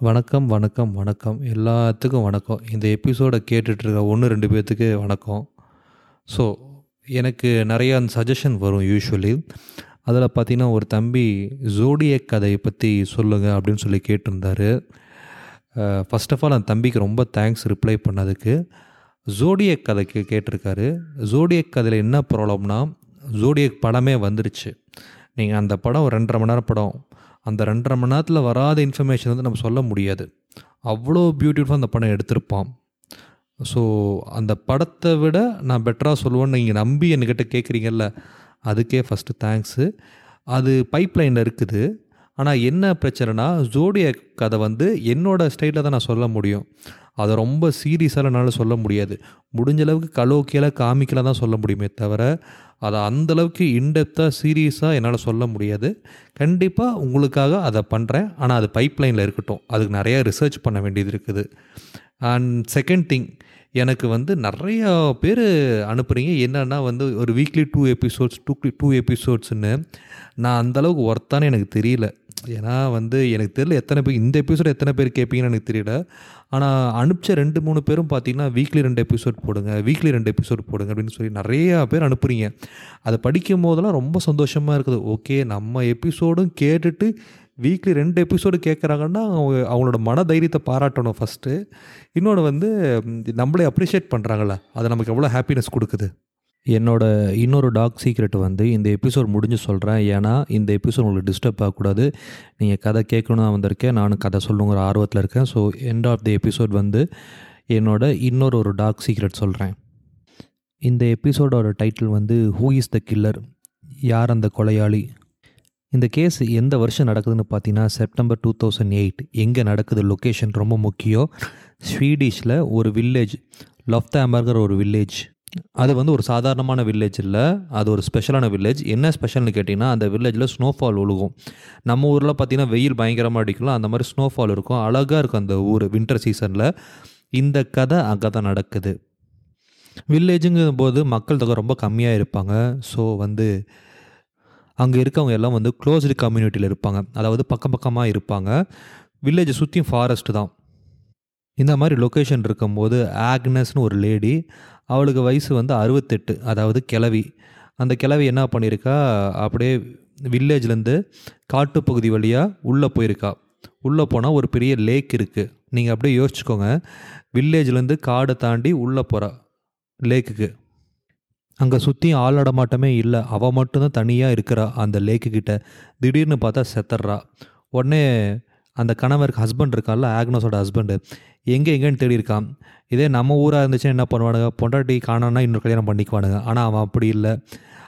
வணக்கம், வணக்கம், வணக்கம். எல்லாத்துக்கும் வணக்கம். இந்த எபிசோடை கேட்டுட்ருக்க ஒன்று ரெண்டு பேர்த்துக்கு வணக்கம். ஸோ, எனக்கு நிறையா அந்த சஜஷன் வரும் யூஸ்வலி அதில் பார்த்தீங்கன்னா, ஒரு தம்பி ஜோடியக் கதையை பற்றி சொல்லுங்கள் அப்படின்னு சொல்லி கேட்டிருந்தார் ஃபஸ்ட் ஆஃப் ஆல் அந்த தம்பிக்கு ரொம்ப தேங்க்ஸ் ரிப்ளை பண்ணதுக்கு. ஜோடியாக் கதைக்கு கேட்டிருக்காரு. ஜோடியக் கதையில் என்ன ப்ராப்ளம்னா, ஜோடியக் படமே வந்துருச்சு. நீங்கள் அந்த படம் 2 1/2 மணி நேரம் படம். அந்த 2 1/2 மணி நேரத்தில் வராத இன்ஃபர்மேஷன் வந்து நம்ம சொல்ல முடியாது. அவ்வளோ பியூட்டிஃபுல்லாக அந்த படம் எடுத்திருப்பான். ஸோ, அந்த படத்தை விட நான் பெட்டராக சொல்லுவேன்னு நீங்கள் நம்பி என்கிட்ட கேட்குறீங்கல்ல, அதுக்கே ஃபர்ஸ்ட்டு தேங்க்ஸு. அது பைப்லைனில் இருக்குது. ஆனால் என்ன பிரச்சனைனா, ஜோடிய கதை வந்து என்னோடய ஸ்டைலில் தான் நான் சொல்ல முடியும். அதை ரொம்ப சீரியஸாக என்னால் சொல்ல முடியாது. முடிஞ்ச அளவுக்கு கலோக்கியலா, தான் சொல்ல முடியுமே தவிர, அதை அந்தளவுக்கு இன்டெப்த்தாக சீரியஸாக என்னால் சொல்ல முடியாது. கண்டிப்பாக உங்களுக்காக அதை பண்ணுறேன் ஆனால் அது பைப்லைனில் இருக்கட்டும். அதுக்கு நிறையா ரிசர்ச் பண்ண வேண்டியது இருக்குது. அண்ட் செகண்ட் திங் எனக்கு வந்து நிறையா பேர் அனுப்புகிறீங்க என்னென்னா வந்து ஒரு வீக்லி டூ எபிசோட்ஸ், டூக்லி டூ எபிசோட்ஸ்னு நான் அந்தளவுக்கு ஒர்த்தானு ஒர்த்தான்னு எனக்கு தெரியல. ஏன்னா வந்து எனக்கு தெரியல எத்தனை பேர் இந்த எபிசோட் எத்தனை பேர் கேட்பீங்கன்னு எனக்கு தெரியல. ஆனால் அனுப்பிச்ச 2, 3 பேரும் பார்த்தீங்கன்னா, வீக்லி ரெண்டு எபிசோட் போடுங்க, வீக்லி ரெண்டு எபிசோட் போடுங்க அப்படின்னு சொல்லி நிறையா பேர் அனுப்புகிறீங்க அதை படிக்கும் படிக்கும்போதெல்லாம் ரொம்ப சந்தோஷமாக இருக்குது. ஓகே நம்ம எபிசோடும் கேட்டுட்டு வீக்லி ரெண்டு எபிசோடு கேட்குறாங்கன்னா, அவங்க அவங்களோட மன தைரியத்தை பாராட்டணும் ஃபஸ்ட்டு இன்னொன்று வந்து நம்மளே அப்ரிஷியேட் பண்றாங்கல்ல, அது நமக்கு எவ்வளோ ஹாப்பினஸ் கொடுக்குது என்னோட இன்னொரு டார்க் சீக்ரெட் வந்து இந்த எபிசோட் முடிஞ்சு சொல்கிறேன் ஏன்னா, இந்த எபிசோட் உங்களுக்கு டிஸ்டர்ப் ஆகக்கூடாது. நீங்கள் கதை கேட்கணும்னு தான் வந்திருக்கேன். நானும் கதை சொல்லணுங்கிற ஆர்வத்தில் இருக்கேன். So, end of the episode வந்து என்னோட இன்னொரு ஒரு டார்க் சீக்ரெட் சொல்கிறேன் இந்த எபிசோடோட டைட்டில் வந்து "ஹூ இஸ் த கில்லர்?" யார் அந்த கொலையாளி? இந்த கேஸ் எந்த வருஷம் நடக்குதுன்னு பார்த்தீங்கன்னா, செப்டம்பர் டூ தௌசண்ட் எயிட் எங்கே நடக்குது லொக்கேஷன் ரொம்ப முக்கியம். ஸ்வீடிஷில் ஒரு வில்லேஜ் லொஃப்தாம்பர்கர் ஒரு வில்லேஜ். அது வந்து ஒரு சாதாரணமான வில்லேஜ் இல்லை அது ஒரு ஸ்பெஷலான வில்லேஜ். என்ன ஸ்பெஷல்னு கேட்டிங்கன்னா அந்த வில்லேஜில் ஸ்னோஃபால் ஒழுகும் நம்ம ஊரில் பார்த்தீங்கன்னா, வெயில் பயங்கரமாக அடிக்கலாம் அந்த மாதிரி ஸ்னோஃபால் இருக்கும். அழகாக இருக்கும் அந்த ஊர் வின்டர் சீசனில் இந்த கதை அங்கே தான் நடக்குது. வில்லேஜுங்கும்போது மக்கள் தொகை ரொம்ப கம்மியாக இருப்பாங்க. ஸோ, வந்து அங்கே இருக்கவங்க எல்லாம் வந்து க்ளோஸ்டு கம்யூனிட்டியில் இருப்பாங்க. அதாவது பக்கம் பக்கமாக இருப்பாங்க. வில்லேஜை சுற்றியும் ஃபாரஸ்ட்டு தான். இந்த மாதிரி லொக்கேஷன் இருக்கும்போது, ஆக்னஸ்னு ஒரு லேடி, அவளுக்கு வயசு வந்து 68 அதாவது கிழவி. அந்த கிழவி என்ன பண்ணியிருக்கா, அப்படியே வில்லேஜ்லேருந்து காட்டுப்பகுதி வழியாக உள்ளே போயிருக்கா. உள்ளே போனால் ஒரு பெரிய லேக் இருக்குது நீங்கள் அப்படியே யோசிச்சுக்கோங்க. வில்லேஜ்லேருந்து காடை தாண்டி உள்ளே போறா லேக்குக்கு. அங்கே சுற்றி ஆள் நடமாட்டமே இல்லை அவள் மட்டும்தான் தனியாக இருக்கிறா அந்த லேக்கு கிட்ட. திடீர்னு பார்த்தா செத்துட்றா உடனே அந்த கணவர் ஹஸ்பண்ட் இருக்கான்ல, ஆக்னஸோட எங்கே எங்கேன்னு தேடி தேடியிருக்கான். இதே நம்ம ஊராக இருந்துச்சுன்னா என்ன பண்ணுவானுங்க, பொண்டாட்டி காணோன்னா இன்னொரு கல்யாணம் பண்ணிக்குவானுங்க. ஆனால் அவன் அப்படி இல்லை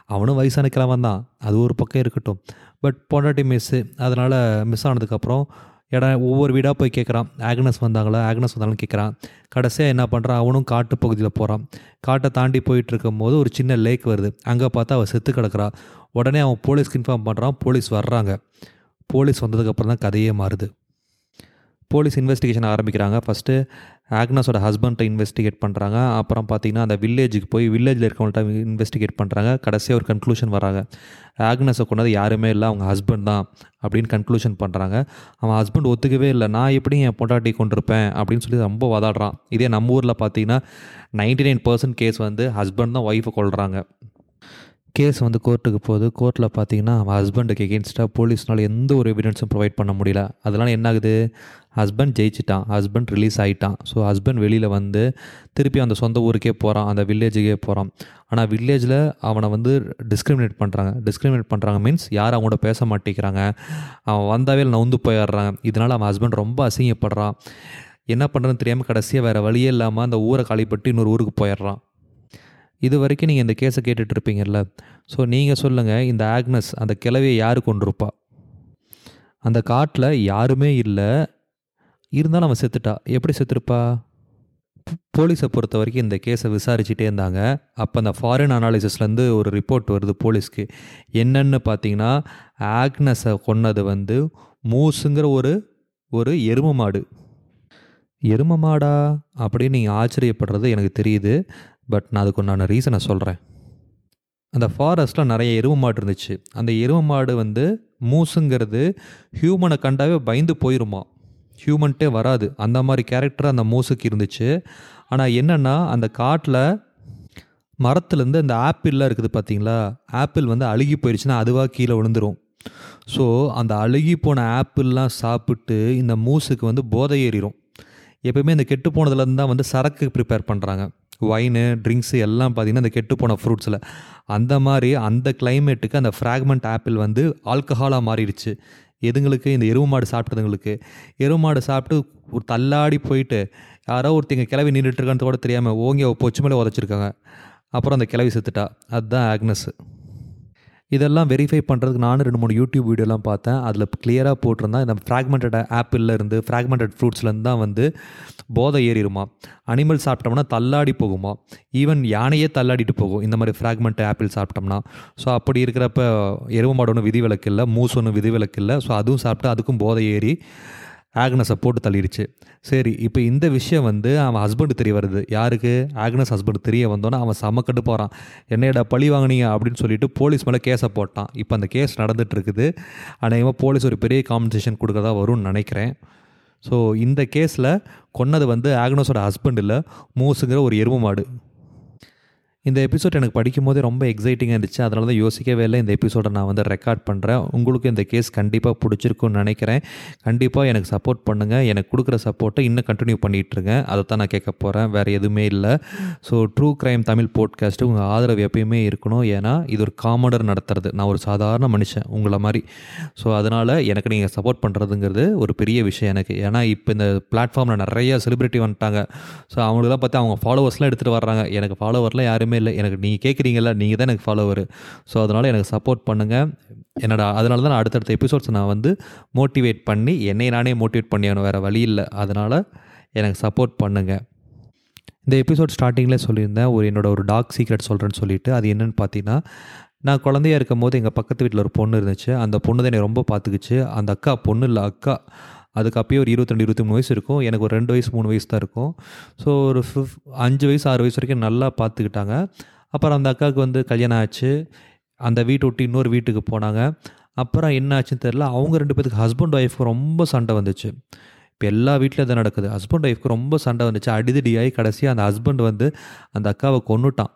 அவனும் வயசான கிழவன் தான். அது ஒரு பக்கம் இருக்கட்டும். பட் பொண்டாட்டி மிஸ்ஸு. அதனால் மிஸ் ஆனதுக்கப்புறம் இடம் ஒவ்வொரு வீடாக போய் கேட்குறான். ஆக்னஸ் வந்தாங்களா? ஆக்னஸ் வந்தாலும் கேட்குறான். கடைசியாக என்ன பண்ணுறான் அவனும் காட்டு பகுதியில் போகிறான் காட்டை தாண்டி போயிட்டுருக்கும்போது ஒரு சின்ன லேக் வருது. அங்கே பார்த்தா அவள் செத்து கிடக்குறா. உடனே அவன் போலீஸ்க்கு இன்ஃபார்ம் பண்ணுறான் போலீஸ் வர்றாங்க. போலீஸ் வந்ததுக்கப்புறம் தான் கதையே மாறுது. போலீஸ் இன்வெஸ்டிகேஷன் ஆரம்பிக்கிறாங்க. ஃபஸ்ட்டு ஆக்னஸோட ஹஸ்பண்ட்டை இன்வெஸ்டிகேட் பண்ணுறாங்க அப்புறம் பார்த்தீங்கன்னா, அந்த வில்லேஜுக்கு போய் வில்லேஜில் இருக்கவங்கள்ட்ட இன்வெஸ்டிகேட் பண்ணுறாங்க கடைசியாக ஒரு கன்க்ளூஷன் வராங்க. ஆக்னஸை கொண்டது யாருமே இல்லை அவங்க ஹஸ்பண்ட் தான் அப்படின்னு கன்க்ளூஷன் பண்ணுறாங்க அவன் ஹஸ்பண்ட் ஒத்துக்கவே இல்லை. நான் எப்படி என் பொண்டாட்டி கொண்டிருப்பேன் அப்படின்னு சொல்லி ரொம்ப வாதாடுறான். இதே நம்ம ஊரில் பார்த்தீங்கன்னா, 99% கேஸ் வந்து ஹஸ்பண்ட் தான் ஒய்ஃபை கொள்கிறாங்க கேஸ் வந்து கோர்ட்டுக்கு போகுது. கோர்ட்டில் பார்த்தீங்கன்னா, அவன் ஹஸ்பண்டுக்கு எகென்ஸ்டாக போலீஸ்னால எந்த ஒரு எவிடன்ஸும் ப்ரொவைட் பண்ண முடியல. அதனால் என்ன ஆகுது, ஹஸ்பண்ட் ஜெயிச்சுட்டான். ஹஸ்பண்ட் ரிலீஸ் ஆகிட்டான் ஸோ, ஹஸ்பண்ட் வெளியில் வந்து திருப்பி அந்த சொந்த ஊருக்கே போகிறான் அந்த வில்லேஜுக்கே போகிறான் ஆனால் வில்லேஜில் அவனை வந்து டிஸ்கிரிமினேட் பண்ணுறாங்க டிஸ்கிரிமினேட் பண்ணுறாங்க மீன்ஸ் யாரும் அவன் பேச மாட்டேங்கிறாங்க. அவன் வந்தாவே நவுந்து போயிடுறான். இதனால அவன் ஹஸ்பண்ட் ரொம்ப அசிங்கப்படுறான். என்ன பண்ணுறதுன்னு தெரியாமல் கடைசியாக வேறு வழியே இல்லாமல் அந்த ஊரை காலிப்பட்டு இன்னொரு ஊருக்கு போயிடுறான். இது வரைக்கும் நீங்கள் இந்த கேஸை கேட்டுட்ருப்பீங்கல்ல ஸோ, நீங்கள் சொல்லுங்கள் இந்த ஆக்னஸ் அந்த கிளவியை யார் கொண்டிருப்பா அந்த காட்டில் யாருமே இல்லை இருந்தாலும் அவன் செத்துட்டா. எப்படி செத்துருப்பா? போலீஸை பொறுத்த வரைக்கும் இந்த கேஸை விசாரிச்சுட்டே இருந்தாங்க. அப்போ அந்த ஃபாரின் அனாலிசிஸ்லேருந்து ஒரு ரிப்போர்ட் வருது போலீஸ்க்கு. என்னென்னு பார்த்தீங்கன்னா, ஆக்னஸை கொன்னது வந்து மூஸுங்கிற ஒரு ஒரு எரும மாடு. எரும மாடா? அப்படின்னு நீங்கள் ஆச்சரியப்படுறது எனக்கு தெரியுது. பட் நான் அதுக்கு உண்டான ரீசனை சொல்கிறேன் அந்த ஃபாரஸ்ட்டில் நிறைய எருவு மாடு இருந்துச்சு. அந்த எருவு மாடு வந்து மூஸுங்கிறது ஹியூமனை கண்டாவே பயந்து போயிருமா? ஹியூமன்ட்டே வராது. அந்த மாதிரி கேரக்டர் அந்த மூஸுக்கு இருந்துச்சு. ஆனால் என்னென்னா அந்த காட்டில் மரத்துலேருந்து அந்த ஆப்பிள்லாம் இருக்குது பார்த்தீங்களா ஆப்பிள் வந்து அழுகி போயிடுச்சுன்னா அதுவாக கீழே விழுந்துரும். ஸோ அந்த அழுகி போன ஆப்பிள்லாம் சாப்பிட்டு இந்த மூஸுக்கு வந்து போதை ஏறிடும் எப்பயுமே இந்த கெட்டு போனதுலேருந்து தான் வந்து சரக்கு ப்ரிப்பேர் பண்ணுறாங்க ஒயின் ட்ரிங்க்ஸு எல்லாம் பார்த்திங்கன்னா அந்த கெட்டு போன ஃப்ரூட்ஸில் அந்த மாதிரி அந்த கிளைமேட்டுக்கு அந்த ஃப்ராக்மெண்ட் ஆப்பிள் வந்து ஆல்கஹாலாக மாறிடுச்சு. எதுங்களுக்கு? இந்த எருவு மாடு சாப்பிட்டதுங்களுக்கு. எருவு மாடு சாப்பிட்டு ஒரு தள்ளாடி போயிட்டு யாரோ ஒருத்தங்க கிளவி நின்றுட்டு இருக்கான்னு கூட தெரியாமல் ஓங்கி பொச்சு மேலே உதச்சிருக்காங்க. அப்புறம் அந்த கிளவி செத்துட்டா. அதுதான் ஆக்னஸ் இதெல்லாம் வெரிஃபை பண்ணுறதுக்கு நானும் ரெண்டு மூணு யூடியூப் வீடியோலாம் பார்த்தேன். அதில் கிளியராக போட்டிருந்தா இந்த ஃப்ராக்மெண்டட் ஆப்பிள்லேருந்து ஃப்ராக்மெண்டட் ஃப்ரூட்ஸ்லேருந்து தான் வந்து போதை ஏறிடுமா அனிமல் சாப்பிட்டோம்னா தள்ளாடி போகுமா? ஈவன் யானையே தள்ளாடிட்டு போகும். இந்த மாதிரி ஃப்ராக்மெண்ட் ஆப்பிள் சாப்பிட்டோம்னா. ஸோ அப்படி இருக்கிறப்ப எருவு மாடு ஒன்றும் விதிவிலக்கு இல்லை மூஸ் ஒன்றும் விதிவிலக்கு இல்லை. ஸோ அதுவும் சாப்பிட்டு அதுக்கும் போதை ஏறி ஆக்னஸை போட்டு தள்ளிடுச்சு சரி இப்போ இந்த விஷயம் வந்து அவன் ஹஸ்பண்டு தெரிய வருது. யாருக்கு? ஆக்னஸ் ஹஸ்பண்ட் தெரிய வந்தோன்னே அவன் செமக்கட்டு போகிறான் என்னையடா பழி வாங்கினீங்க? அப்படின்னு சொல்லிட்டு போலீஸ் மேலே கேஸை போட்டான். இப்போ அந்த கேஸ் நடந்துகிட்ருக்குது அநேகமாக போலீஸ் ஒரு பெரிய காம்பன்சேஷன் கொடுக்கறதா வரும்னு நினைக்கிறேன். ஸோ இந்த கேஸில் கொன்னது வந்து ஆக்னஸோட ஹஸ்பண்ட் இல்லை மூஸுங்கிற ஒரு எருமை மாடு. இந்த எபிசோட் எனக்கு படிக்கும் போதே ரொம்ப எக்ஸைட்டிங்காக இருந்துச்சு. அதனால தான் யோசிக்கவே இல்லை. இந்த எபிசோடை நான் வந்து ரெக்கார்ட் பண்ணுறேன் உங்களுக்கு இந்த கேஸ் கண்டிப்பாக பிடிச்சிருக்குன்னு நினைக்கிறேன். கண்டிப்பாக எனக்கு சப்போர்ட் பண்ணுங்கள் எனக்கு கொடுக்குற சப்போர்ட்டை இன்னும் கண்டினியூ பண்ணிகிட்ருக்கேன் அதை தான் நான் கேட்க போகிறேன் வேறு எதுவுமே இல்லை. So true crime Tamil podcast உங்கள் ஆதரவு எப்பயுமே இருக்கணும். ஏன்னா இது ஒரு காமடர் நடத்துறது. நான் ஒரு சாதாரண மனுஷன் உங்களை மாதிரி. ஸோ அதனால் எனக்கு நீங்கள் சப்போர்ட் பண்ணுறதுங்கிறது ஒரு பெரிய விஷயம் எனக்கு. ஏன்னா இப்போ இந்த பிளாட்ஃபார்மில் நிறைய செலிப்ரிட்டி வந்துட்டாங்க. ஸோ அவங்களுக்குலாம் பார்த்து அவங்க ஃபாலோவர்ஸ்லாம் எடுத்துகிட்டு வர்றாங்க. எனக்கு ஃபாலோவர்லாம் யாருமே இல்லை. எனக்கு நீங்கள் கேட்குறீங்களா நீங்கள் தான் எனக்கு ஃபாலோவர் ஸோ அதனால் எனக்கு சப்போர்ட் பண்ணுங்கள் என்னோட அதனால தான் நான் அடுத்தடுத்த எபிசோட்ஸ் நான் வந்து மோட்டிவேட் பண்ணி என்னை நானே மோட்டிவேட் பண்ணியாகணும். வேறு வழி இல்லை. அதனால் எனக்கு சப்போர்ட் பண்ணுங்கள் இந்த எபிசோட் ஸ்டார்டிங்லேயே சொல்லியிருந்தேன். ஒரு என்னோட ஒரு டாக் சீக்ரெட் சொல்கிறேன்னு சொல்லிட்டு அது என்னென்னு பார்த்தீங்கன்னா நான் குழந்தையா இருக்கும் போது எங்கள் பக்கத்து வீட்டில் ஒரு பொண்ணு இருந்துச்சு. அந்த பொண்ணு தான் என்னை ரொம்ப பார்த்துக்குச்சு. அந்த அக்கா பொண்ணு இல்லை அக்கா. அதுக்கு அப்பயே ஒரு இருபத்திரெண்டு இருபத்தி மூணு வயசு இருக்கும். எனக்கு ஒரு ரெண்டு வயசு மூணு வயசு தான் இருக்கும். ஸோ ஒரு ஃபிஃப் அஞ்சு வயசு ஆறு வயசு வரைக்கும் நல்லா பார்த்துக்கிட்டாங்க. அப்புறம் அந்த அக்காவுக்கு வந்து கல்யாணம் ஆச்சு. அந்த வீட்டை விட்டு இன்னொரு வீட்டுக்கு போனாங்க. அப்புறம் என்ன ஆச்சுன்னு தெரில அவங்க ரெண்டு பேருக்கு ஹஸ்பண்ட் ஒய்ஃப்க்கு ரொம்ப சண்டை வந்துச்சு. இப்போ எல்லா வீட்டிலும் தான் நடக்குது. ஹஸ்பண்ட் ஒய்ஃப்க்கு ரொம்ப சண்டை வந்துச்சு. அடிதடியாகி கடைசியாக அந்த ஹஸ்பண்ட் வந்து அந்த அக்காவை கொன்னுட்டான்.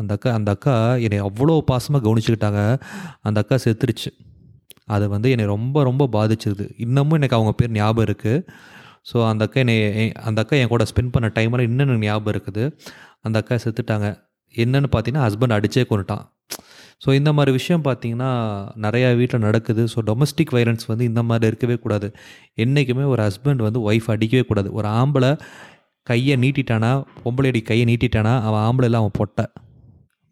அந்த அக்கா அந்த அக்கா என்னை அவ்வளோ பாசமாக கவனிச்சுக்கிட்டாங்க. அந்த அக்கா செத்துருச்சு. அது வந்து என்னை ரொம்ப ரொம்ப பாதிச்சிருது இன்னமும் எனக்கு அவங்க பேர் ஞாபகம் இருக்குது ஸோ அந்த அக்கா என்னை அந்த அக்கா என் கூட ஸ்பெண்ட் பண்ண டைமில் இன்னும் எனக்கு ஞாபகம் இருக்குது. அந்த அக்கா செத்துட்டாங்க. என்னென்னு பார்த்தீங்கன்னா ஹஸ்பண்ட் அடிச்சே கொண்டுட்டான் ஸோ இந்த மாதிரி விஷயம் பார்த்தீங்கன்னா நிறையா வீட்டில் நடக்குது. ஸோ டொமஸ்டிக் வைலன்ஸ் வந்து இந்த மாதிரி இருக்கவே கூடாது. என்றைக்குமே ஒரு ஹஸ்பண்ட் வந்து ஒய்ஃப் அடிக்கவே கூடாது. ஒரு ஆம்பளை கையை நீட்டிட்டானா பொம்பளையடி கையை நீட்டிட்டானா அவன் ஆம்பளை இல்லை அவன் பொட்டை.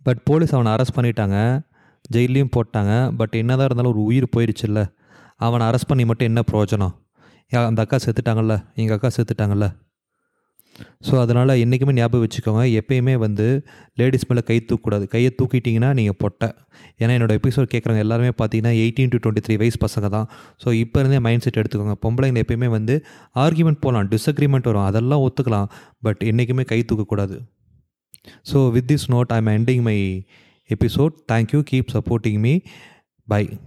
பட் போலீஸ் அவனை அரெஸ்ட் பண்ணிட்டாங்க. ஜெயிலையும் போட்டாங்க. பட் என்னதான் இருந்தாலும் ஒரு உயிர் போயிடுச்சுல்ல. அவனை அரெஸ்ட் பண்ணி மட்டும் என்ன பிரயோஜனம்? அந்த அக்கா செத்துட்டாங்கல்ல. எங்கள் அக்கா செத்துட்டாங்கல்ல. ஸோ அதனால் என்றைக்குமே ஞாபகம் வச்சுக்கோங்க. எப்பயுமே வந்து லேடிஸ் மேலே கை தூக்கக்கூடாது. கையை தூக்கிட்டிங்கன்னா நீங்கள் பொட்டை. ஏன்னா என்னோட எபிசோட் கேட்குறவங்க எல்லாருமே பார்த்தீங்கன்னா எயிட்டீன் டு டுவெண்ட்டி த்ரீ வயசு பசங்க தான். ஸோ இப்போ இருந்தே மைண்ட் செட் எடுத்துக்கோங்க. பொம்பளைங்க எப்பயுமே வந்து ஆர்கியூமெண்ட் போகலாம் டிஸ்அக்ரிமெண்ட் வரும். அதெல்லாம் ஒத்துக்கலாம். பட் என்றைக்குமே கை தூக்கக்கூடாது. So with this note I am ending my episode. Thank you. Keep supporting me. Bye.